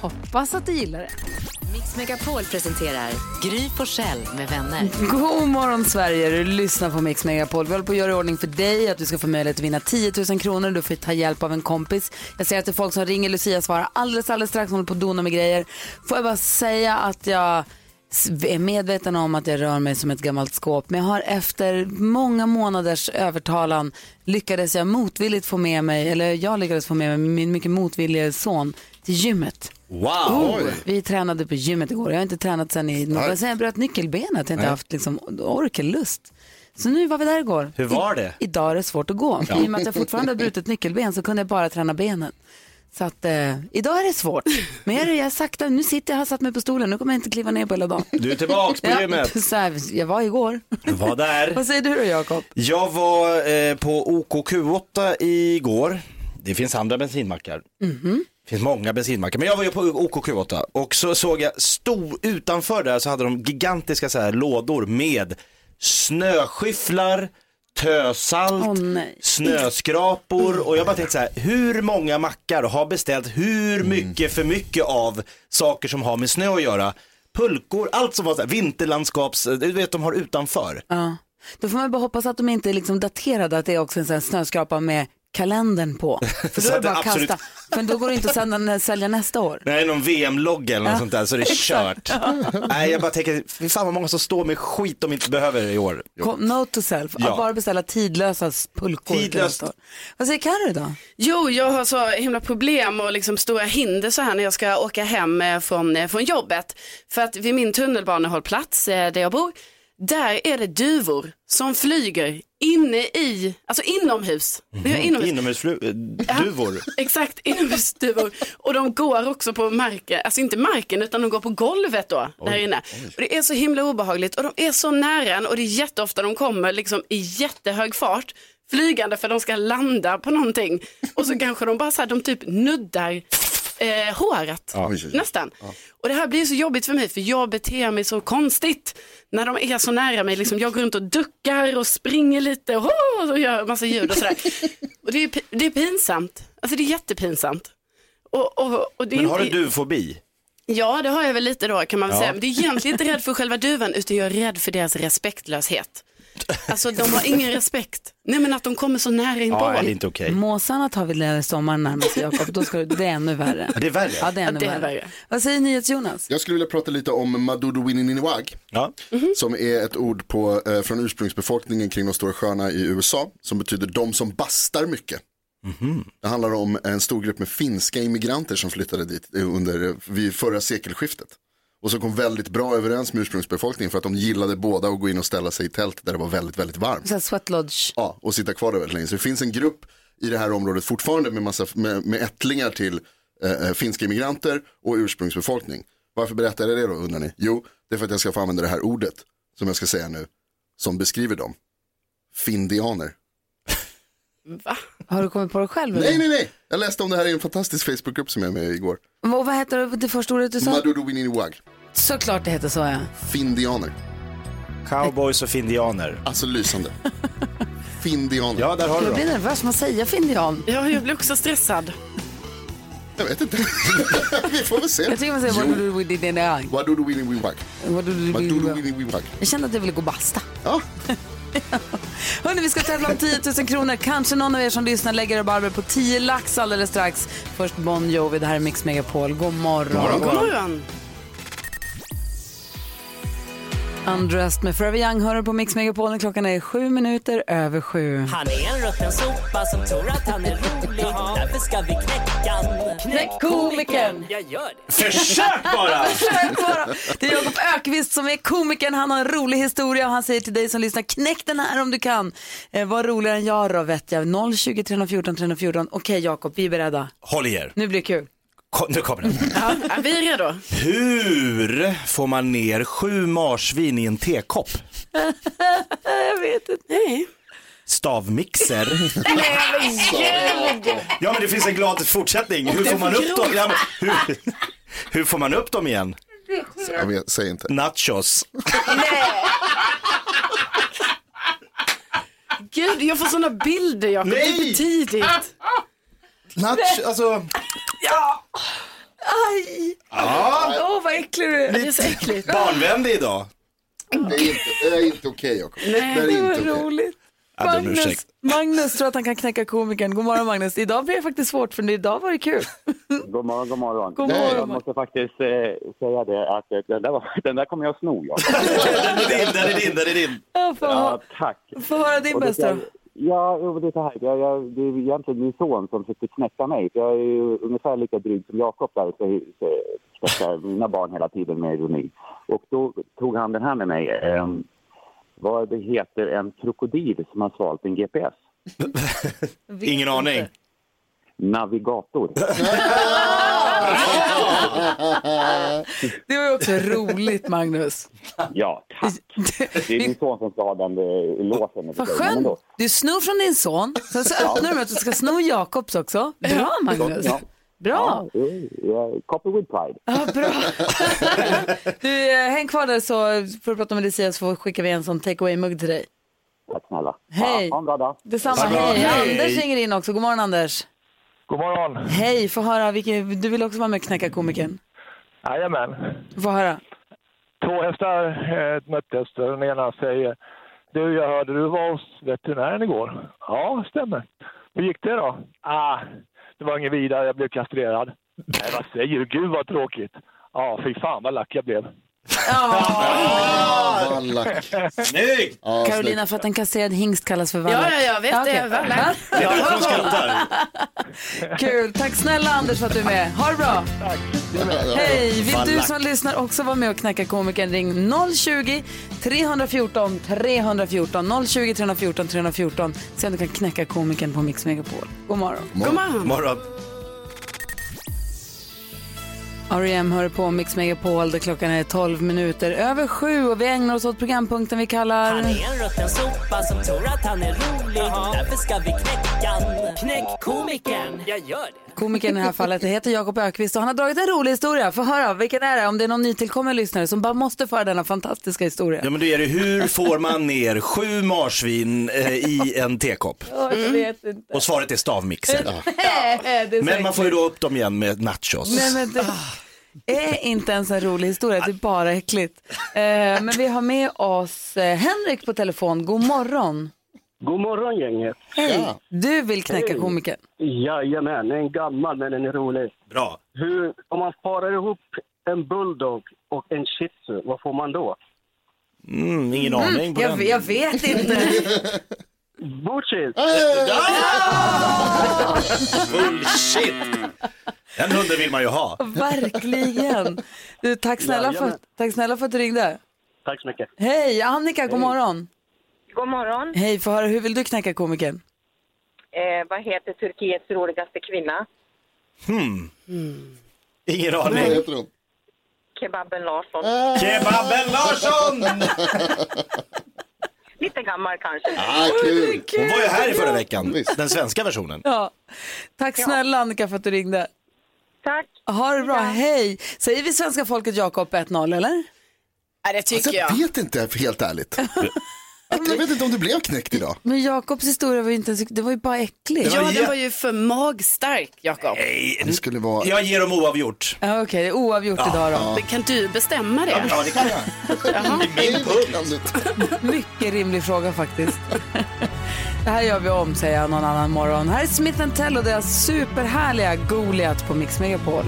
Hoppas att du gillar det. Mix Megapol presenterar Gry Forssell med vänner. God morgon Sverige, du lyssnar på Mix Megapol. Vi håller på att göra i ordning för dig, att du ska få möjlighet att vinna 10 000 kronor. Du får ta hjälp av en kompis. Jag ser att det är folk som ringer Lucia svarar alldeles, alldeles strax. Hon håller på att dona med grejer. Får jag bara säga att jag är medveten om att jag rör mig som ett gammalt skåp. Men jag har efter många månaders övertalan lyckades jag motvilligt få med mig, eller jag lyckades få med mig min mycket motvillige son till gymmet. Wow! Oh, vi tränade på gymmet igår. Jag har inte tränat sen i sen jag bröt nyckelbenet. Jag har inte haft liksom, ork eller lust. Så nu var vi där igår. Hur var det? I, idag är det svårt att gå. I och med att jag fortfarande har brutit nyckelben så kunde jag bara träna benen. Så att eh, idag är det svårt. Men jag, jag sakta, nu sitter jag, har satt mig på stolen, nu kommer jag inte kliva ner på hela dagen. Du är tillbaks på gymmet. så här, jag var igår. Du var där. Vad säger du då Jakob? Jag var eh, på OKQ8 igår. Det finns andra bensinmackar. Mhm. Det finns många bensinmackar, men jag var ju på OKQ8 och så såg jag stor, utanför där så hade de gigantiska så här lådor med snöskyfflar, tösalt, nej. snöskrapor och jag bara tänkte så här, hur många mackar har beställt hur mycket för mycket av saker som har med snö att göra? Pulkor, allt som var så här, vinterlandskaps, du vet de har utanför. Ja. Då får man bara hoppas att de inte är liksom daterade, att det är också en sån här snöskrapa med kalendern på. För då är det bara att absolut- kasta. För då går det inte att sälja, sälja nästa år. Nej, någon VM-logga eller något sånt där så det är kört. Nej, jag bara tänker, fy fan vad många som står med skit de inte behöver i år. Kom- Note to self, Ja. att bara beställa tidlösa pulkor. till Tidlöst. nästa år. Vad säger Carro då? Jo, jag har så himla problem och liksom stora hinder så här när jag ska åka hem eh, från, eh, från jobbet. För att vid min tunnelbanehållplats eh, där jag bor, där är det duvor som flyger inne i, alltså inomhus. Är inomhus. Inomhusflu- eh, duvor. Exakt, inomhusduvor. Och de går också på marken, alltså inte marken utan de går på golvet då, där inne. Och det är så himla obehagligt och de är så nära en och det är jätteofta de kommer liksom i jättehög fart flygande för de ska landa på någonting. Och så kanske de bara så här, de typ nuddar eh, håret nästan. Och det här blir så jobbigt för mig för jag beter mig så konstigt när de är så nära mig. Liksom, jag går runt och duckar och springer lite och, och gör massa ljud och sådär. och det är, det är pinsamt. Alltså det är jättepinsamt. Och, och, och det Men har du inte... duvfobi? Ja, det har jag väl lite då kan man väl Ja. säga. Men det är egentligen inte rädd för själva duvan utan jag är rädd för deras respektlöshet. Alltså de har ingen respekt. Nej men att de kommer så nära inpå. Ja, det är inte okej. Måsarna tar vi när sommaren närmar sig Jakob, då ska du, det är ännu värre. Ja, det är värre. Ja, det är ännu det är värre. värre. Vad säger NyhetsJonas? Jag skulle vilja prata lite om Madudu Winininiwag. Ja. Som är ett ord på, eh, från ursprungsbefolkningen kring de stora sjöarna i USA. Som betyder de som bastar mycket. Det handlar om en stor grupp med finska immigranter som flyttade dit eh, under, vid förra sekelskiftet. Och som kom väldigt bra överens med ursprungsbefolkningen för att de gillade båda att gå in och ställa sig i tält där det var väldigt, väldigt varmt. Så Sweat Lodge. Ja, och sitta kvar där väldigt länge. Så det finns en grupp i det här området fortfarande med, massa, med, med ättlingar till eh, eh, finska immigranter och ursprungsbefolkning. Varför berättar jag det då undrar ni? Jo, det är för att jag ska få använda det här ordet som jag ska säga nu, som beskriver dem. Findianer. Va? Har du kommit på det själv? eller? Nej, nej, nej. Jag läste om det här i en fantastisk Facebookgrupp som jag är med i igår. Och vad heter det, det första ordet du sa? Madudu Wininwag. Såklart det heter så ja. Findianer. Cowboys och findianer. Alltså lysande. Findianer. Ja, där har du Jag blir nervös, man säger findian. Ja, jag blir också stressad. Jag vet inte. Vi får väl se. Jag tycker man säger do? Wininwag. Jag kände att jag ville gå basta. Ja, Hörni, vi ska tävla om 10 000 kronor. Kanske någon av er som lyssnar lägger rabarber på 10 lax alldeles strax. Först Bon Jovi, det här är Mix Megapol. God morgon. God morgon. Undressed med Forever Young hör på Mix Megapol. Klockan är sju minuter över sju. Han är en rutten sopa som tror att han är rolig. Därför ska vi knäcka. Knäck komikern! Jag gör det. Försök bara! Försök bara. Det är Jakob Ökvist som är komikern. Han har en rolig historia och han säger till dig som lyssnar, knäck den här om du kan. Eh, var roligare än jag då vet jag. 020 314 314. Okej Jakob, vi är beredda. Håll i er. Nu blir det kul. Kom, nu kommer den. Ja, vi är redo? Hur får man ner sju marsvin i en tekopp? Jag vet inte. Nej. stavmixer. ja men det finns en glad fortsättning. Hur får man upp dem? Ja, men, hur, hur får man upp dem igen? Jag vet, säg inte. Nachos. Gud, jag får sådana bilder Jakob. Det är Nej! för tidigt. Nach, alltså, Aj! Åh, vad äcklig du är. Det är så äckligt. barnvänlig idag. Det är inte, det är inte okej Jakob. Det är Det var inte okej. roligt. Jag ber om Magnus. Magnus tror att han kan knäcka komikern. God morgon Magnus. Idag blir det faktiskt svårt för idag var det kul. God morgon, god morgon. God Nej, morgon. Jag måste faktiskt eh, säga det att eh, den där, var, den där kommer jag att sno. Ja. Den är din, den är din, den är din. Ja, få, ja, tack. få höra din bästa Ja, jo, det är så här. Jag, jag, det är egentligen min son som försökte knäcka mig. För jag är ju ungefär lika dryg som Jakob där. Så, knäcka mina barn hela tiden med ironi. Och då tog han den här med mig. Eh, vad det heter en krokodil som har svalt en GPS. Ingen aning. Navigator. Det var ju också roligt Magnus. Ja, tack. Det är min son som ska ha den eh, låsen. Vad skönt. Du snor från din son, sen så öppnar du med att du ska sno Jakobs också. Bra Magnus. Bra. Ja, ja, copy with pride. Ja, bra. Du, eh, häng kvar där så får du prata med Lucia så skickar vi en sån take away-mugg till dig. Tack snälla. Hej. Ha en bra dag. Detsamma, hej. Hej. Anders ringer in också. God morgon Anders. God morgon. Hej, få höra. Vilken, du vill också vara med och knäcka komikern. Jajamän. Få höra. Två hästar eh, möttes. Den ena säger Du, jag hörde du var hos veterinären igår. Ja, stämmer. Hur gick det då? Ah, det var inget vidare. Jag blev kastrerad. Nej, vad säger du? Gud vad tråkigt. Ja, fy fan vad lack jag blev. Ah, lack. Snyggt! Ja, Carolina, för att en kastrerad hingst kallas för vallack. Ja, ja, jag vet det. okej. Vallack. Det är därför de skrattar. Kul. Tack snälla Anders för att du är med. Ha det bra. Hej, vill du som lyssnar också vara med och knäcka komikern ring 020 314 314 020 314 314. Se om du kan knäcka komikern på Mix Megapol. God morgon. God morgon. R.E.M. hör på Mix Megapol där klockan är 12 minuter över sju och vi ägnar oss åt programpunkten vi kallar... Han är en rutten sopa som tror att han är rolig Därför ska vi knäcka han. Knäck komikern. Jag gör det. Komikern i det här fallet heter Jakob Ökvist och han har dragit en rolig historia. Få höra, vilken är det? Om det är någon nytillkommen lyssnare som bara måste få höra denna fantastiska historia. Ja men då är det hur får man ner sju marsvin eh, i en tekopp? Jag vet inte. Och svaret är stavmixer. det är så Men man får ju då upp dem igen med nachos. Nej, men det är inte ens en rolig historia, det är bara äckligt. Eh, men vi har med oss eh, Henrik på telefon. God morgon. God morgon gänget. Hej. Ja. Du vill knäcka Hej. komikern. Jajamän, en gammal men den är rolig. Bra. Hur, om man parar ihop en bulldog och en shih tzu, vad får man då? Mm, ingen aning på Jag, den. jag vet inte. Bullshit! Bullshit! Den hunden vill man ju ha. Verkligen. Du, tack, snälla för, tack snälla för att du ringde. Tack så mycket. Hej, Annika, god morgon. God morgon. Hej, få höra, hur vill du knäcka komikern? Eh, vad heter Turkiets roligaste kvinna? Ingen Vad aning. heter hon? Kebaben Larsson. Kebaben Larsson! Lite gammal kanske. Ah, kul. Hon var ju här i förra veckan, Visst. den svenska versionen. Ja. Tack snälla Annika för att du ringde. Tack. Ha det bra, hej. Säger vi svenska folket Jakob 1-0 eller? Ja, det tycker Alltså, jag jag. vet inte, helt ärligt. Jag vet inte om du blev knäckt idag. Men Jakobs historia var ju inte ens, det var ju bara äckligt. Ja, var den var ju för magstark, Jakob. Det skulle vara... Jag ger dem oavgjort. Ja, Okej, det är oavgjort idag då. Men Kan du bestämma det? Ja, det kan jag. Nej, det kan du inte. Mycket rimlig fråga faktiskt. det här gör vi om säger jag någon annan morgon. Här är Smith Tell och deras superhärliga Goliat på Mix Megapol.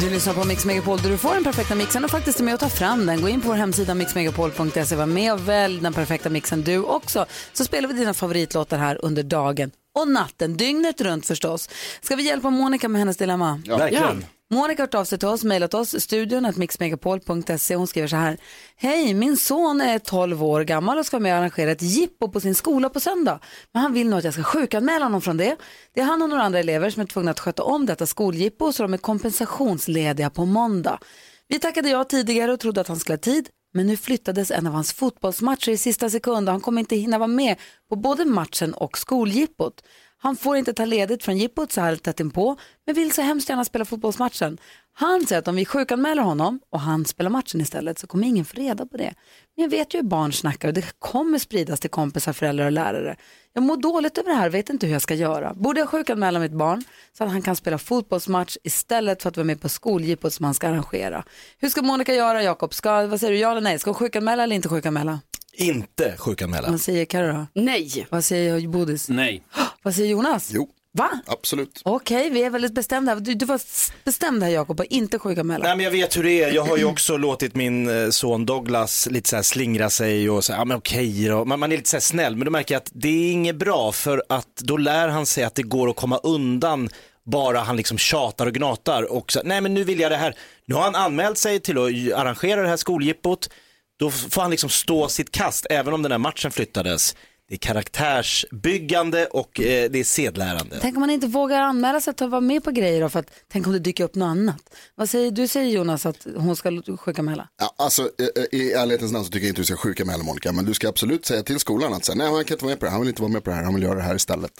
Du lyssnar på Mix Megapol där du får den perfekta mixen och faktiskt är med och tar fram den. Gå in på vår hemsida mixmegapol.se, var med och välj den perfekta mixen du också. Så spelar vi dina favoritlåtar här under dagen och natten, dygnet runt förstås. Ska vi hjälpa Monica med hennes dilemma? Verkligen. Monica har hört av sig till oss, mejlat oss, studion att mixmegapol.se. Hon skriver så här. Hej, min son är 12 år gammal och ska vara med och arrangera ett jippo på sin skola på söndag. Men han vill nog att jag ska sjukanmäla honom från det. Det är han och några andra elever som är tvungna att sköta om detta skoljippo så de är kompensationslediga på måndag. Vi tackade ja tidigare och trodde att han skulle ha tid. Men nu flyttades en av hans fotbollsmatcher i sista sekund och han kommer inte hinna vara med på både matchen och skoljippot. Han får inte ta ledigt från jippot så här tätt inpå, men vill så hemskt gärna spela fotbollsmatchen. Han säger att om vi sjukanmäler honom och han spelar matchen istället så kommer ingen få reda på det. Men jag vet ju hur barn snackar och det kommer spridas till kompisar, föräldrar och lärare. Jag mår dåligt över det här, vet inte hur jag ska göra. Borde jag sjukanmäla mitt barn så att han kan spela fotbollsmatch istället för att vara med på skoljippot som han ska arrangera? Hur ska Monica göra, Jakob? Ska, vad säger du, ja eller nej? Ska hon sjukanmäla eller inte sjukanmäla? Inte sjukanmäla. Vad säger Carro då? Nej. Vad säger Bodis? Nej. Vad säger Jonas? Jo, Va? absolut. Okej, vi är väldigt bestämda. Du, du var bestämd här Jakob, att inte sjukanmäla. Nej men jag vet hur det är, jag har ju också låtit min eh, son Douglas lite så här slingra sig och säga, ja men okej då. Man, man är lite så här snäll men då märker jag att det är inget bra för att då lär han sig att det går att komma undan bara han liksom tjatar och gnatar och så, nej men nu vill jag det här. Nu har han anmält sig till att arrangera det här skoljippot. Då får han liksom stå sitt kast även om den här matchen flyttades. Det är karaktärsbyggande och eh, det är sedlärande. Tänk om man inte vågar anmäla sig att ta- vara med på grejer då, för att tänk om det dyker upp något annat. Vad säger du säger Jonas att hon ska sjukanmäla? Ja, alltså, i, i ärlighetens namn så tycker jag inte du ska sjuka med Monica, men du ska absolut säga till skolan att säga, nej han kan inte vara med på det här, han vill inte vara med på det här, han vill göra det här istället.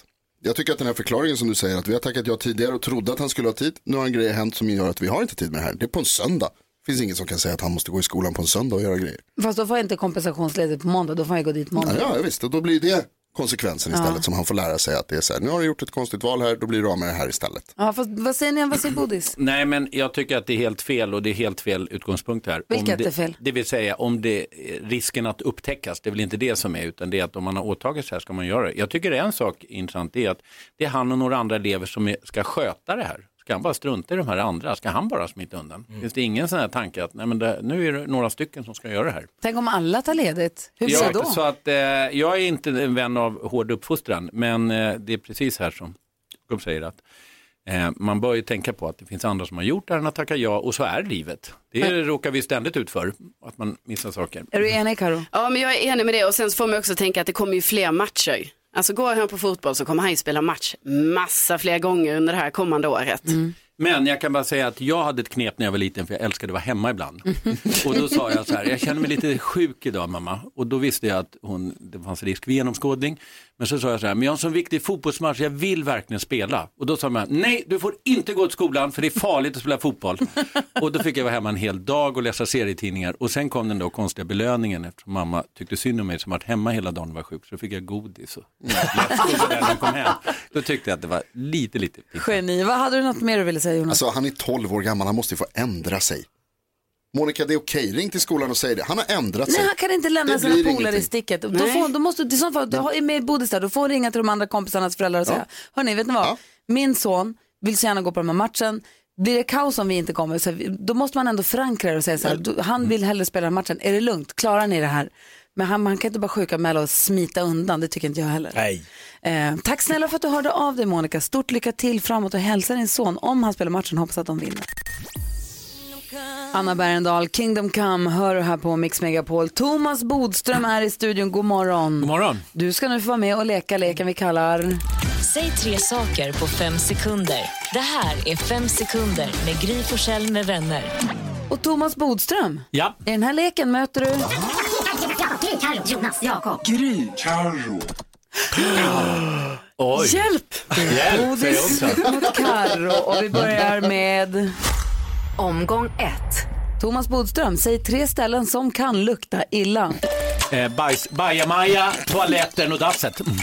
Jag tycker att den här förklaringen som du säger, att vi har tackat ja tidigare och trodde att han skulle ha tid, nu har en grej hänt som gör att vi har inte tid med det här. Det är på en söndag. Det finns ingen som kan säga att han måste gå i skolan på en söndag och göra grejer. Fast då får jag inte kompensationsledigt på måndag, då får jag gå dit måndag. Ja, ja visst, och då blir det konsekvensen istället Ja. som han får lära sig att det är så här, nu har du gjort ett konstigt val här, då blir du av med det här istället. Ja, fast vad säger ni, vad säger Bodis? Nej, men jag tycker att det är helt fel och det är helt fel utgångspunkt här. Vilket det, är fel? Det vill säga om det risken att upptäckas, det är väl inte det som är, utan det är att om man har åtagit sig här ska man göra det. Jag tycker en sak intressant, det är att det är han och några andra elever som är, ska sköta det här. Ska han bara strunta i de här andra? Ska han bara smita undan? Finns det ingen sån här tanke att nej, men det, nu är det några stycken som ska göra det här? Tänk om alla tar ledigt, hur blir Ja, det då? Så att, eh, jag är inte en vän av hård uppfostran, men eh, det är precis här som Jakob säger att eh, man bör ju tänka på att det finns andra som har gjort det här än att tacka ja och så är livet. Det Men- råkar vi ständigt ut för, att man missar saker. Är du enig Karo? Ja, men jag är enig med det och sen får man också tänka att det kommer ju fler matcher. Alltså går han på fotboll så kommer han ju spela match massa fler gånger under det här kommande året. Men jag kan bara säga att jag hade ett knep när jag var liten för jag älskade att vara hemma ibland. Och då sa jag så här, jag känner mig lite sjuk idag mamma. Och då visste jag att hon, det fanns risk för genomskådning. Men så sa jag så här, men jag har en sån viktig fotbollsmatch, jag vill verkligen spela. Och då sa man, nej du får inte gå till skolan för det är farligt att spela fotboll. och då fick jag vara hemma en hel dag och läsa serietidningar. Och sen kom den då konstiga belöningen eftersom mamma tyckte synd om mig som varit hemma hela dagen och var sjuk. Så då fick jag godis och när hon kom hem. Då tyckte jag att det var lite, lite Geni, vad hade du något mer du ville säga Jonas? Alltså han är 12 år gammal, han måste ju få ändra sig. Monica, det är okej, ring till skolan och säg det. Han har ändrat sig. Nej, han kan inte lämna Det sina polare i sticket. Då, Nej. får, då måste du, i så fall, du är med i Bodis där, då får hon ringa till de andra kompisarnas föräldrar och säga, hörni, vet ni vad? Min son vill så gärna gå på den här matchen. Blir det kaos om vi inte kommer, så här, då måste man ändå förankra det och säga så här, du, han vill hellre spela den matchen. Är det lugnt? Klarar ni det här? Men han, man kan inte bara sjukanmäla och smita undan, det tycker inte jag heller. Nej. Eh, tack snälla för att du hörde av dig Monica. Stort lycka till framåt och hälsa din son om han spelar matchen. Hoppas att de vinner. Anna Bergendahl, Kingdom Come, hör du här på Mix Megapol. Thomas Bodström är i studion, god morgon. God morgon. Du ska nu få vara med och leka leken vi kallar... Säg tre saker på fem sekunder. Det här är Fem sekunder med Gry Forssell med vänner. Och Thomas Bodström, Ja. i den här leken möter du... Carro, Jonas, Jakob. Gry, Carro. Hjälp! Hjälp, också. mot Carro och vi börjar med... Omgång ett. Thomas Bodström, säg tre ställen som kan lukta illa. Eh, bajs, bajamaja, toaletten och dasset. Mm.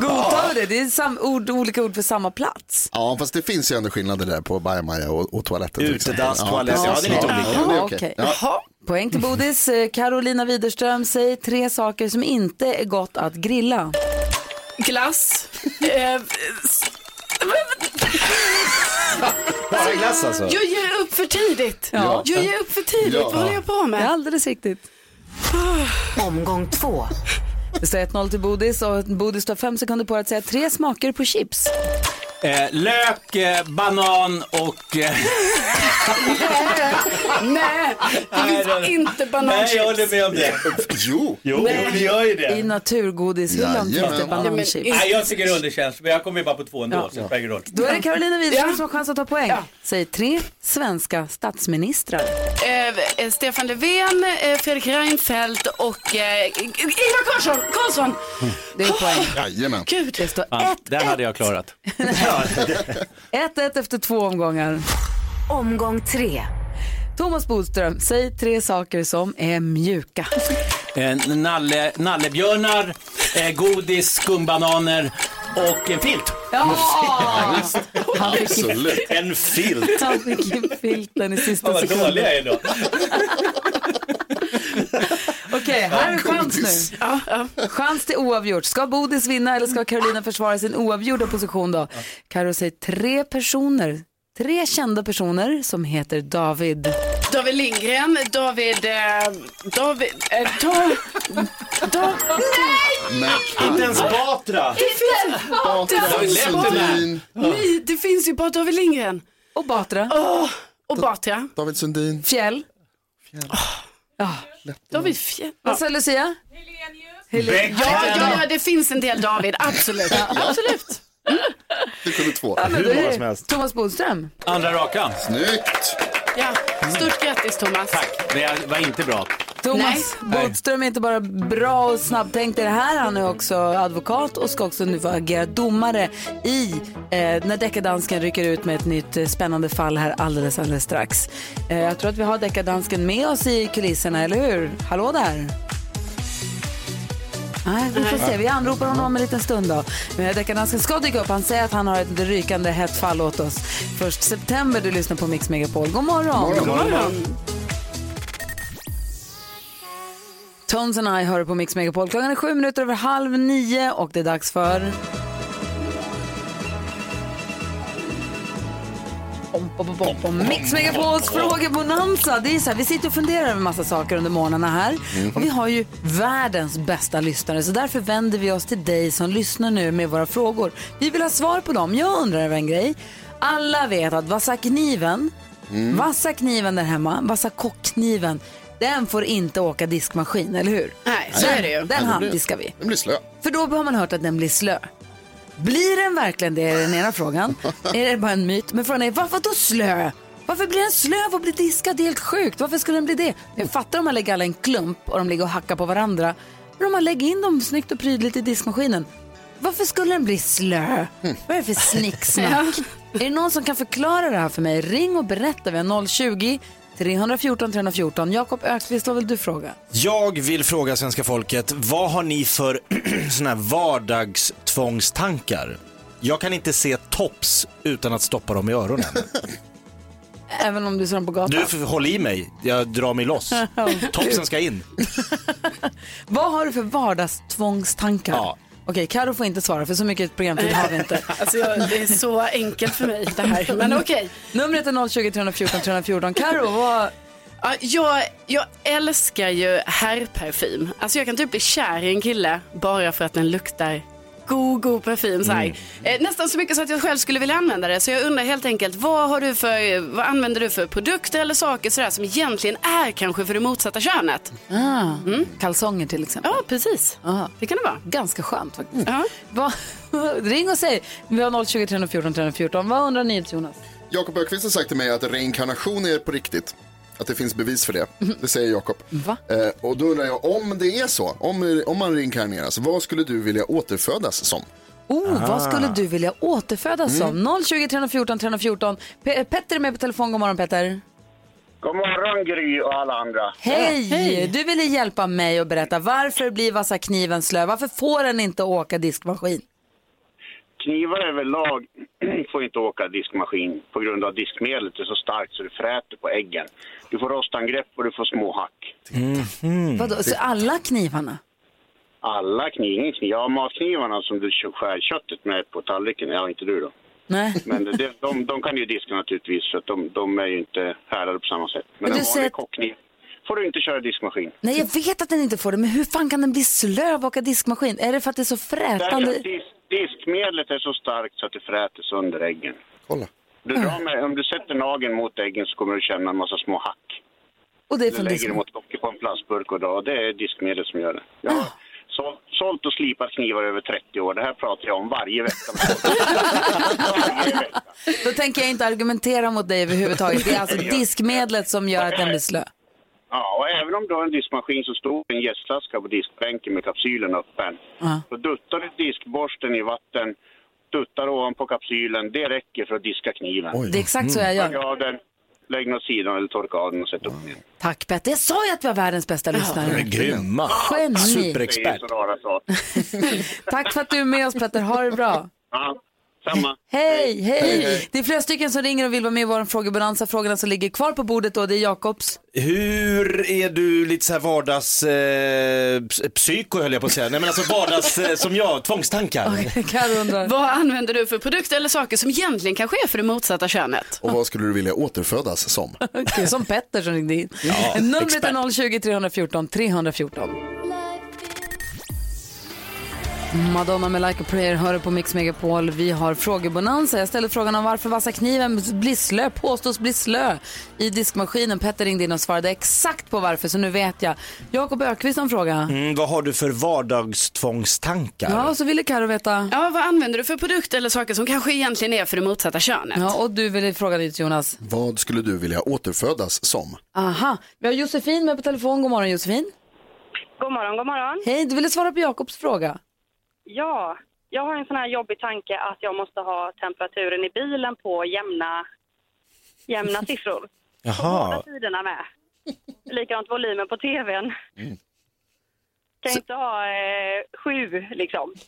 Godtar vi det? Det är sam- ord, olika ord för samma plats. Ja, fast det finns ju ändå skillnader där på bajamaja och, och toaletten. Utedass, toalett, ja, det är lite olika. Ja, okej. okej. Ja. Poäng till Bodis. Eh, Carolina Widerström, säg tre saker som inte är gott att grilla. Glass. Bara glass alltså. jag ger upp för tidigt. Ja. Jag ger upp för tidigt. Ja. Vad håller jag på Det är med? alldeles riktigt. Omgång två. Det står 1-0 till Bodis och Bodis tar fem sekunder på att säga tre smaker på chips. Eh, lök, eh, banan och... Eh, Nej, det finns inte bananchips. Nej, jag håller med om det. Jo. Jo, Nej. det gör ju det. I naturgodishyllan finns det Jajamän. bananchips. Nej, jag tycker det är underkänt, men jag kommer ju bara på två ändå, Ja. så det spelar ingen roll. Då är det Carolina Widerström Ja. som har chans att ta poäng. Säg tre svenska statsministrar. Eh, eh, Stefan Löfven, eh, Fredrik Reinfeldt och eh, Ingvar Carlsson. Carlsson. Det är poäng. Jajamän. Gud. Det står Ja, den hade jag klarat. 1-1 efter två omgångar. Omgång tre. Thomas Bodström, säg tre saker som är mjuka. Eh, nalle, nallebjörnar, eh, godis, skumbananer och en filt. Ja! Han fick, Absolut. En filt. han fick in filten i sista Vad dålig sekunden. jag är då. Okej, här är chans Godis. nu. Ja, ja. Chans till oavgjort. Ska Bodis vinna eller ska Carolina försvara sin oavgjorda position då? Karo säger tre personer, tre kända personer som heter David. David Lindgren, David... Eh, David... Eh, da, da, nej! Inte ens Batra. Det finns, Batra, det finns bara, Sundin, nej, det finns ju bara David Lindgren. Och Batra. Åh, och Batra. David Sundin. Fjäll. David Fjell. Vad sa Lucia? Helenius. Ja, ja, ja, det finns en del David, absolut. absolut. Du kunde två. Ja, men Hur många är som det helst. Thomas Bodström. Andra raka. Snyggt. Ja, stort grattis Thomas. Tack, det var inte bra. Thomas Nej. Bodström är inte bara bra och snabbtänkt i det här, han är också advokat och ska också nu få agera domare i eh, när deckardansken rycker ut med ett nytt eh, spännande fall här alldeles, alldeles strax. Eh, jag tror att vi har deckardansken med oss i kulisserna, eller hur? Hallå där! Nej, vi får se. Vi anropar honom om en liten stund då. Men deckardansken ska dyka upp. Han säger att han har ett rykande hett fall åt oss. Först september, du lyssnar på Mix Megapol. God morgon! God morgon. Tones and I hör på Mix Megapol. Klockan är sju minuter över halv nio och det är dags för... Om. Mix Megapols frågebonanza. Det är så här, vi sitter och funderar över massa saker under morgnarna här. Och vi har ju världens bästa lyssnare. Så därför vänder vi oss till dig som lyssnar nu med våra frågor. Vi vill ha svar på dem. Jag undrar över en grej. Alla vet att vassa kniven, vassa kniven där hemma, vassa kockkniven, den får inte åka diskmaskin, eller hur? Nej, så är det ju. Den handdiskar vi. Den blir slö. För då har man hört att den blir slö. Blir den verkligen det, är den ena frågan. är det bara en myt? Men frågan är, varför då slö? Varför blir den slö av att bli diskad? Det är helt sjukt. Varför skulle den bli det? Jag fattar om man lägger alla i en klump och de ligger och hackar på varandra. Men om man lägger in dem snyggt och prydligt i diskmaskinen. Varför skulle den bli slö? Vad är det för snicksnack? Är det någon som kan förklara det här för mig? Ring och berätta. Vi har 020 314 314. Jakob Ökvist, vad vill du fråga? Jag vill fråga svenska folket, vad har ni för såna här vardagstvångstankar? Jag kan inte se tops utan att stoppa dem i öronen. Även om du ser dem på gatan. Du, håll i mig, jag drar mig loss. Topsen ska in. Vad har du för vardagstvångstankar? Ja. Okej, Karo får inte svara för så mycket programtid har vi inte. Alltså, jag, det är så enkelt för mig det här. Men okej. Numret är 020 314 314. Karo, vad... Ja, jag, jag älskar ju herrparfym. Alltså jag kan typ bli kär i en kille bara för att den luktar god, god parfym. Så här. Eh, nästan så mycket så att jag själv skulle vilja använda det. Så jag undrar helt enkelt, vad, har du för, vad använder du för produkter eller saker sådär, som egentligen är kanske för det motsatta könet? Ah, Kalsonger till exempel. Ja, precis. Ah, Det kan det vara. ganska skönt faktiskt. Ja. Vad- ring och säg. Vi har 020 314 314. Vad undrar ni Jonas? Jakob Ökvist har sagt till mig att reinkarnation är på riktigt. Att det finns bevis för det. Det säger Jakob. Eh, och då undrar jag, om det är så, om, om man reinkarneras, vad skulle du vilja återfödas som? Oh, vad skulle du vilja återfödas som? 020 314 314. Pe- Petter är med på telefon. God morgon Petter. God morgon Gry och alla andra. Hej! Du ville hjälpa mig att berätta varför blir vassa kniven slö? Varför får den inte åka diskmaskin? Knivar överlag får inte åka diskmaskin på grund av diskmedlet är så starkt så det fräter på äggen. Du får rostangrepp och du får små hack. Vadå, så alla knivarna? Alla kniv, ingen kniv. Ja, matknivarna som du skär köttet med på tallriken, ja inte du då. Nej. Men det, de, de kan ju diska naturligtvis för att de, de är ju inte härdade på samma sätt. Men, Men en vanlig att- kockkniv får du inte köra diskmaskin. Nej, jag vet att den inte får det, men hur fan kan den bli slö av att åka diskmaskin? Är det för att det är så frätande? att dis, diskmedlet är så starkt så att det fräter sönder äggen. Kolla. Du drar med, om du sätter nageln mot äggen så kommer du känna en massa små hack. Och det är Du från lägger disk. det mot locket på en plastburk och drar. Det är diskmedel som gör det. Jag har sålt, sålt och slipat knivar över 30 år. Det här pratar jag om varje vecka. Då tänker jag inte argumentera mot dig överhuvudtaget. Det är alltså diskmedlet som gör att den blir slö. Ja, och även om du har en diskmaskin så står en gästflaska på diskbänken med kapsylen öppen. Ja. Så duttar du diskborsten i vatten, duttar ovanpå kapsylen. Det räcker för att diska kniven. Det är exakt så jag gör. Tag av den, lägg den åt sidan eller torka av den och sätt upp den. Tack Petter. Jag sa ju att vi var världens bästa lyssnare. Grymma. Geni. Superexpert. är så rara saker. Tack för att du är med oss Petter. Ha det bra. Ja, samma. Hej, hej! Det är flera stycken som ringer och vill vara med i vår frågebonanza. Frågorna som ligger kvar på bordet då, det är Jakobs. Hur är du lite så här vardags eh, psyko höll jag på att säga. Nej men alltså vardags eh, som jag, tvångstankar. Undrar. Vad använder du för produkter eller saker som egentligen kanske är för det motsatta könet? Och vad skulle du vilja återfödas som? Okej, som Petter som ringde in. Ja, Numret expert. är 020 314 314. Madonna med Like a prayer hör på Mix Megapol. Vi har frågebonanza. Jag ställde frågan om varför vassa kniven blir slö, påstås bli slö i diskmaskinen. Petter ringde in och svarade exakt på varför, så nu vet jag. Jakob Ökvist har en fråga. Mm, vad har du för vardagstvångstankar? Ja, och så ville Karo veta. Ja, vad använder du för produkter eller saker som kanske egentligen är för det motsatta könet? Ja, och du ville fråga ditt Jonas. Vad skulle du vilja återfödas som? Aha, vi har Josefin med på telefon. God morgon Josefin. God morgon, god morgon. Hej, du ville svara på Jakobs fråga. Ja, jag har en sån här jobbig tanke att jag måste ha temperaturen i bilen på jämna, jämna siffror. Båda Jaha. sidorna med. Likadant volymen på tvn. Kan inte ha eh, sju liksom.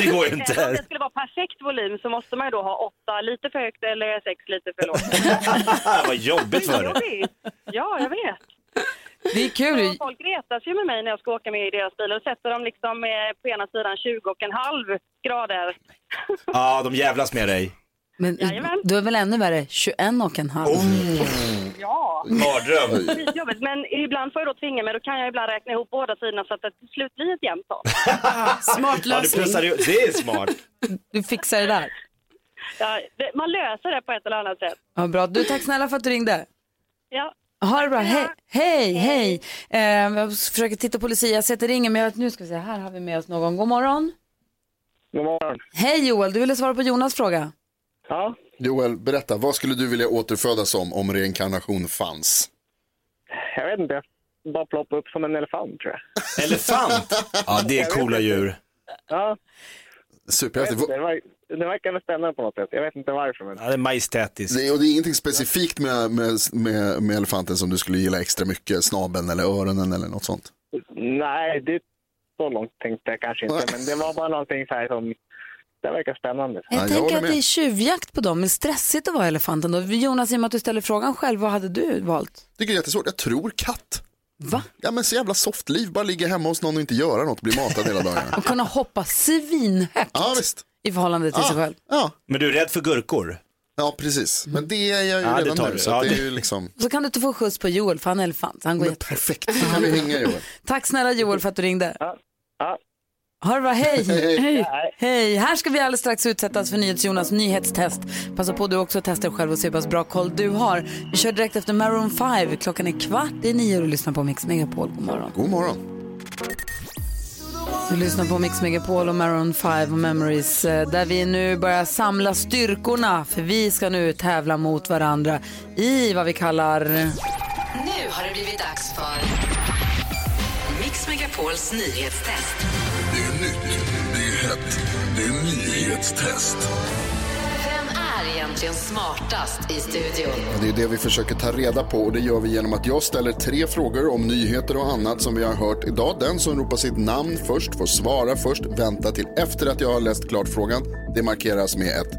det går ju Även om inte. det skulle vara perfekt volym så måste man ju då ha åtta lite för högt eller sex lite för lågt. vad jobbigt för dig. Ja, jag vet. Det är kul. Och folk retas ju med mig när jag ska åka med i deras bil och sätter dem liksom eh, på ena sidan 20 och en halv grader. Ja, de jävlas med dig. Men Jajamän. du är väl ännu värre, 21 och en halv. Ja. Mardröm. Men ibland får jag då tvinga mig, då kan jag ibland räkna ihop båda sidorna så att det till slut blir ett jämnt tal. Smart Ja, du det är smart. Du fixar det där. Ja, det, man löser det på ett eller annat sätt. Ja, bra. Du, tack snälla för att du ringde. Ja. Ha det bra. Hej, hej. hej. Eh, jag försöker titta på Lucia, jag det ringer, men jag, nu ska vi se, här har vi med oss någon. God morgon. God morgon. Hej Joel, du ville svara på Jonas fråga. Ja. Joel, berätta, vad skulle du vilja återfödas som om reinkarnation fanns? Jag vet inte. Bara ploppa upp som en elefant tror jag. Elefant? Ja, det är coola djur. Ja. Superhäftigt. Det, var, det verkar spännande på något sätt. Jag vet inte varför. Men... Ja, det är majestätiskt. Det är, och det är ingenting specifikt med, med, med, med elefanten som du skulle gilla extra mycket, snabeln eller öronen eller något sånt? Nej, det så långt tänkte jag kanske inte. Men det var bara någonting så här som, det verkar spännande. Jag tänker att det är tjuvjakt på dem, men stressigt att vara elefanten då. Jonas, i och med att du ställer frågan själv, vad hade du valt? Det är jättesvårt. Jag tror katt. Va? Ja men så jävla soft liv, bara ligga hemma hos någon och inte göra något, bli matad hela dagen. Och kunna hoppa svinhögt Ja visst. I förhållande till sig själv. Ja. Men du är rädd för gurkor? Ja precis, men det är jag ju Ja, det redan tar nu. du. Så Ja, att det är det- ju liksom, Så kan du inte få skjuts på Joel, för han är elefant. Han går jätte... perfekt, då kan vi hänga Joel. Tack snälla Joel för att du ringde. Ja. Ha det bra, hej. Hej. hej. Hej. Här ska vi alldeles strax utsättas för NyhetsJonas nyhetstest. Passa på du också att testa dig själv och se hur pass bra koll du har. Vi kör direkt efter Maroon 5. Klockan är kvart i nio och du lyssnar på Mix Megapol. God morgon. God morgon. Du lyssnar på Mix Megapol och Maroon 5 och Memories eh, där vi nu börjar samla styrkorna för vi ska nu tävla mot varandra i vad vi kallar... Nu har det blivit dags för Mix Megapols nyhetstest. Det är nytt, det är hett, det är nyhetstest. Egentligen smartast i studion? Det är det vi försöker ta reda på och det gör vi genom att jag ställer tre frågor om nyheter och annat som vi har hört idag. Den som ropar sitt namn först får svara först, vänta till efter att jag har läst klart frågan. Det markeras med ett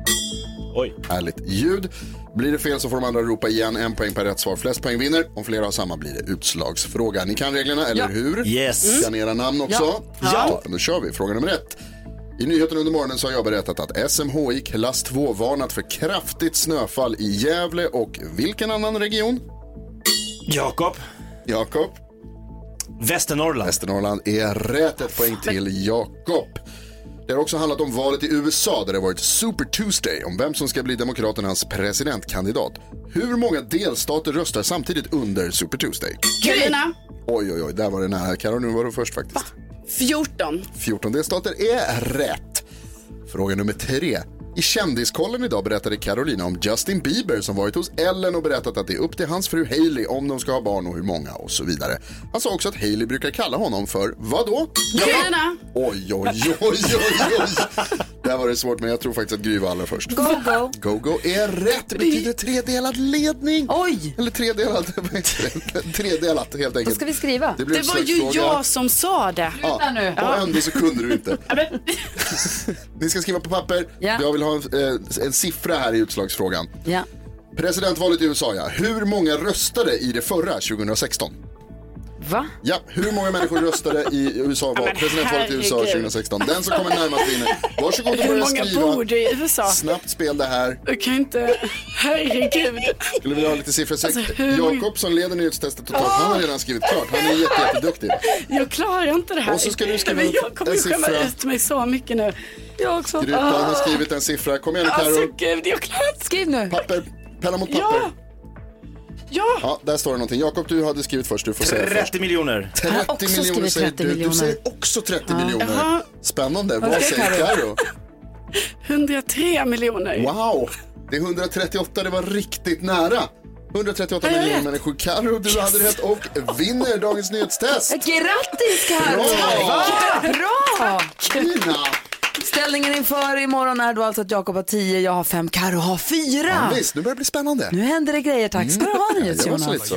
Oj. härligt ljud. Blir det fel så får de andra ropa igen. En poäng per rätt svar. Flest poäng vinner. Om flera har samma blir det utslagsfråga. Ni kan reglerna, eller Ja. hur? Yes. Kan era namn också? Ja. Ja. Då kör vi. Fråga nummer ett. I nyheten under morgonen så har jag berättat att SMHI klass 2 varnat för kraftigt snöfall i Gävle och vilken annan region? Jakob. Jakob. Västernorrland. Västernorrland är rätt. Ett poäng till Jakob. Det har också handlat om valet i USA där det varit Super Tuesday om vem som ska bli demokraternas presidentkandidat. Hur många delstater röstar samtidigt under Super Tuesday? Carolina, Oj, oj, oj, där var det nära. Carro, nu var du först faktiskt. 14. 14 delstater är e rätt. Fråga nummer tre. I Kändiskollen idag berättade Carolina om Justin Bieber som varit hos Ellen och berättat att det är upp till hans fru Hailey om de ska ha barn och hur många och så vidare. Han sa också att Hailey brukar kalla honom för vad då? Carolina, Oj, oj, oj, oj, oj. Där var det svårt, men jag tror faktiskt att Gry var allra först. Go, go. Go-go är rätt. Det betyder tredelad ledning. Oj! Eller tredelad, tredelat helt enkelt. Vad ska vi skriva? Det, blev det var ju utslagsfråga. jag som sa det. Ja, nu. och ändå så kunde du inte. Ni ska skriva på papper. Ja. Jag vill ha en, eh, en siffra här i utslagsfrågan. Ja. Presidentvalet i USA, ja. Hur många röstade i det förra 2016? Va? Ja, hur många människor röstade i USA men presidentvalet i USA herregud. 2016? Den som kommer närmast vinner. Varsågod och Hur börja många skriva. bor det i USA? Snabbt spel det här. Jag kan inte, herregud. Skulle vilja ha lite siffror. Alltså, hur många- Jakob som leder nyhetstestet totalt, han har redan skrivit klart. Han är jätte, jätteduktig. Jag klarar inte det här. Och så ska du skriva Men upp Jag kommer en skämma ut mig så mycket nu. Jag också. Grytan har skrivit en siffra. Kom igen nu Alltså Carro. gud, jag klarar. Skriv nu. Papper, penna mot papper. Ja. Ja. Ja, där står det någonting. Jakob, du hade skrivit först. Du får säga först. 30 miljoner. 30 har också miljoner skrivit säger 30 du. miljoner. Du säger också 30 miljoner. Jaha. Spännande. Vad Vad säger? Carro? 103 miljoner. Wow! Det är 138, det var riktigt nära. 138 Har jag miljoner rätt? människor. Carro, du hade rätt och vinner dagens nyhetstest. Grattis Carro! Bra! Bra! Fina! Ställningen inför imorgon är då alltså att Jakob har 10, jag har 5, Carro har 4. Ja, visst, nu börjar det bli spännande. Nu händer det grejer, tack ska du ha så NyhetsJonas. så.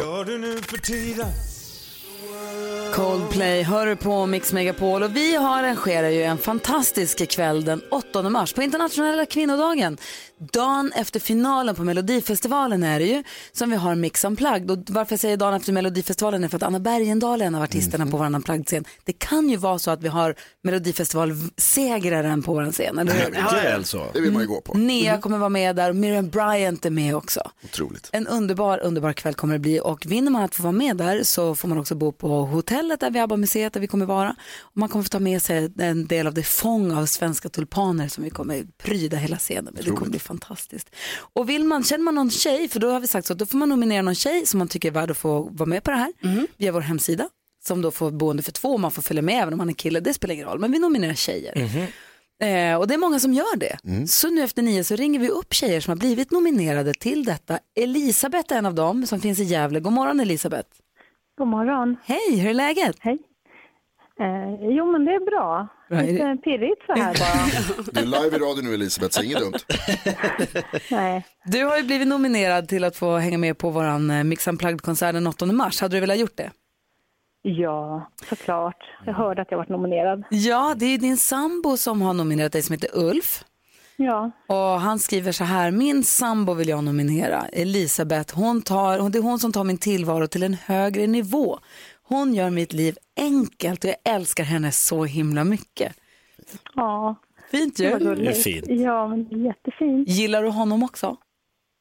Coldplay hör du på Mix Megapol och vi har arrangerar ju en fantastisk kväll den 8 mars på internationella kvinnodagen. Dagen efter finalen på Melodifestivalen är det ju som vi har Mix Unplugged. Och varför jag säger dagen efter Melodifestivalen är för att Anna Bergendahl är en av artisterna på vår Unplugged-scen. Det kan ju vara så att vi har Melodifestivalsegraren på vår scen, eller hur? Det är alltså. Det vill man ju gå på. Nea kommer vara med där och Miriam Bryant är med också. Otroligt. En underbar, underbar kväll kommer det bli och vinner man att få vara med där så får man också bo på hotellet där vid ABBA-museet där vi kommer vara. Och man kommer få ta med sig en del av det fång av svenska tulpaner som vi kommer pryda hela scenen med. Det kommer bli fantastiskt. Och vill man, känner man någon tjej, för då har vi sagt så att då får man nominera någon tjej som man tycker är värd att få vara med på det här via vår hemsida som då får boende för två och man får följa med även om man är kille, det spelar ingen roll, men vi nominerar tjejer. Eh, och det är många som gör det. Så nu efter nio så ringer vi upp tjejer som har blivit nominerade till detta. Elisabeth är en av dem som finns i Gävle. God morgon Elisabeth. God morgon. Hej, hur är läget? Hej. Eh, jo, men det är bra. Bra, är Lite pirrigt så här bara. Du är live i radio nu Elisabeth, så inget dumt. Nej. Du har ju blivit nominerad till att få hänga med på våran eh, Mix Unplugged-konsert den 8 mars. Hade du velat gjort det? Ja, såklart. Jag hörde att jag varit nominerad. Ja, det är din sambo som har nominerat dig som heter Ulf. Ja. Och han skriver så här, min sambo vill jag nominera, Elisabeth, hon tar, det är hon som tar min tillvaro till en högre nivå. Hon gör mitt liv enkelt och jag älskar henne så himla mycket. Ja. Fint Det var ju. gulligt. Ja, men det är jättefint. Gillar du honom också?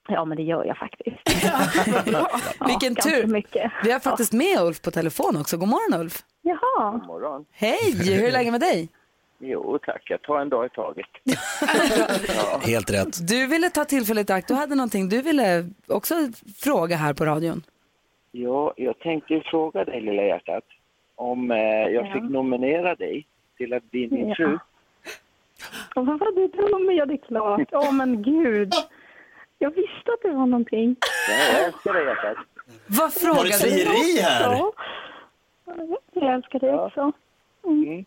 Ja, men det gör jag faktiskt. Vilken ganska tur. mycket. Vi har faktiskt med Ulf på telefon också. God morgon Ulf. Jaha. morgon. Hej, hur är läget med dig? Jo tack, jag tar en dag i taget. Helt rätt. Du ville ta tillfället i akt, du hade någonting du ville också fråga här på radion. Ja, jag tänkte fråga dig lilla hjärtat om eh, jag Ja. fick nominera dig till att bli min Ja. fru. Vad var du dum? Ja, det är klart. Åh, men gud. Jag visste att det var någonting. Ja, jag älskar dig hjärtat. Vad frågade Var det frieri här? Ja. Jag älskar dig också. Mm.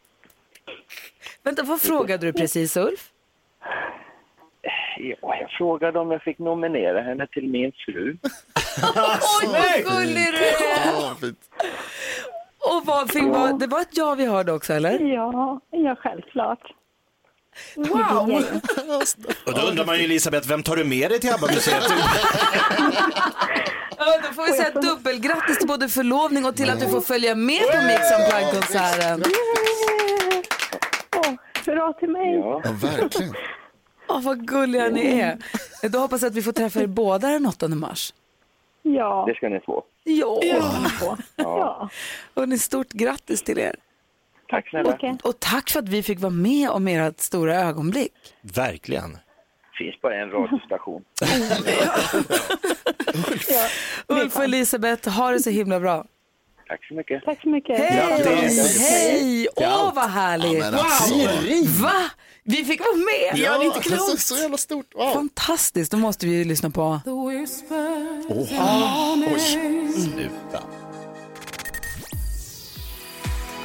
Vänta, vad frågade du precis Ulf? Ja, jag frågade om jag fick nominera henne till min fru. Oj, vad gullig du är! Ja. Och vad, fick, vad, det var ett ja vi hörde också eller? Ja, ja, självklart. Wow! Och då undrar man ju Elisabeth, vem tar du med dig till ABBA-museet? Ja, då får vi säga dubbelgrattis till både förlovning och till att du får följa med på Mix Unplugged-konserten. Bra till mig. Ja. Ja, verkligen. Åh, vad gulliga ni är. Då hoppas jag att vi får träffa er båda den 8 mars. Ja. Det ska ni få. Ja. Ja. Ja. Och ni stort grattis till er. Tack snälla. Och, och tack för att vi fick vara med om ert stora ögonblick. Verkligen. finns bara en radiostation. Ulf och Elisabeth, ha det så himla bra. Tack så mycket. Tack så mycket. Hej! Grattis. Hej! Åh, vad härligt! Ja, men alltså. Va? Vi fick vara med! Ja, det är inte klokt. alltså, så jävla stort. Wow. Fantastiskt, då måste vi ju lyssna på... Åh, Oj, sluta.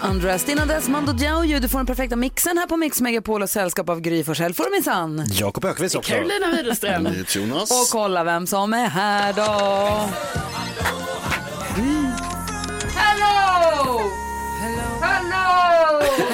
Andrest. Innan dess, Mando Diao, du får den perfekta mixen här på Mix Megapol och sällskap av Gry Forssell får du minsann. Jakob Ökvist också. Carolina Widerström. Och kolla vem som är här då.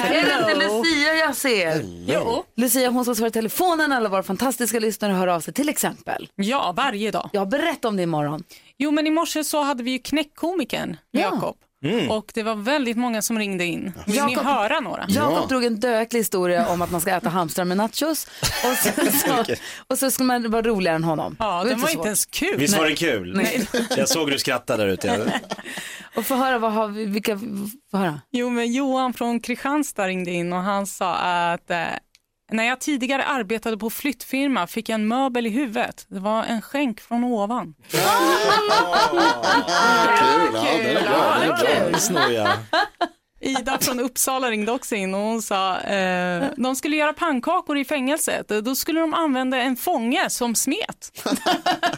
Är det inte Lucia jag ser? Jo. Lucia hon som svarar i telefonen, alla våra fantastiska lyssnare hör av sig till exempel. Ja, varje dag. Ja, berätta om det imorgon. Jo, men i morse så hade vi ju knäckkomikern Ja. Jakob. Mm. Och det var väldigt många som ringde in. Vill ni Jakob- höra några? Jakob drog en döklig historia om att man ska äta hamstrar med nachos och så, så, och så skulle man vara roligare än honom. Ja, Det den var inte ens kul. Visst var den kul? Nej. Jag såg hur du skrattade där ute. Och få höra, vad har vi, vilka, få höra. Jo, men Johan från Kristianstad ringde in och han sa att eh, när jag tidigare arbetade på flyttfirma fick jag en möbel i huvudet. Det var en skänk från ovan. Kul, ja, det är bra. Det är bra. Snoja. Ida från Uppsala ringde också in och hon sa eh, de skulle göra pannkakor i fängelset. Då skulle de använda en fånge som smet.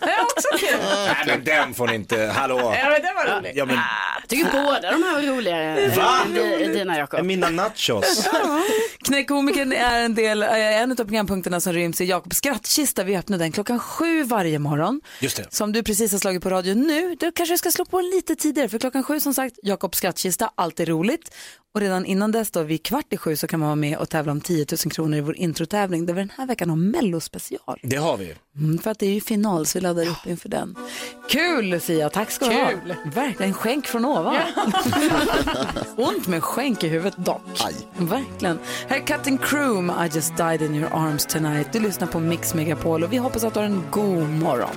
det är också kul. Nej men den får ni inte, hallå. Ja, men det var roligt. Ja, men, Jag tycker båda de här var roligare Va? di- dina Jakob. mina nachos. Knäckkomikern är en, del, eh, en av programpunkterna som ryms i Jakobs skrattkista. Vi öppnar den klockan sju varje morgon. Just det. Som du precis har slagit på radio nu, då kanske jag ska slå på lite tidigare. För klockan sju som sagt, Jakobs skrattkista, alltid roligt. Och redan innan dess då, vid kvart i sju så kan man vara med och tävla om 10 000 kronor i vår introtävling där vi den här veckan har mellospecial. Det har vi. Mm, för att det är ju final så vi laddar upp inför den. Kul Lucia, tack ska du ha. Kul. Verkligen skänk från ovan. Ont med skänk i huvudet dock. Verkligen. Här är Crew med I just died in your arms tonight. Du lyssnar på Mix Megapol och vi hoppas att du har en god morgon.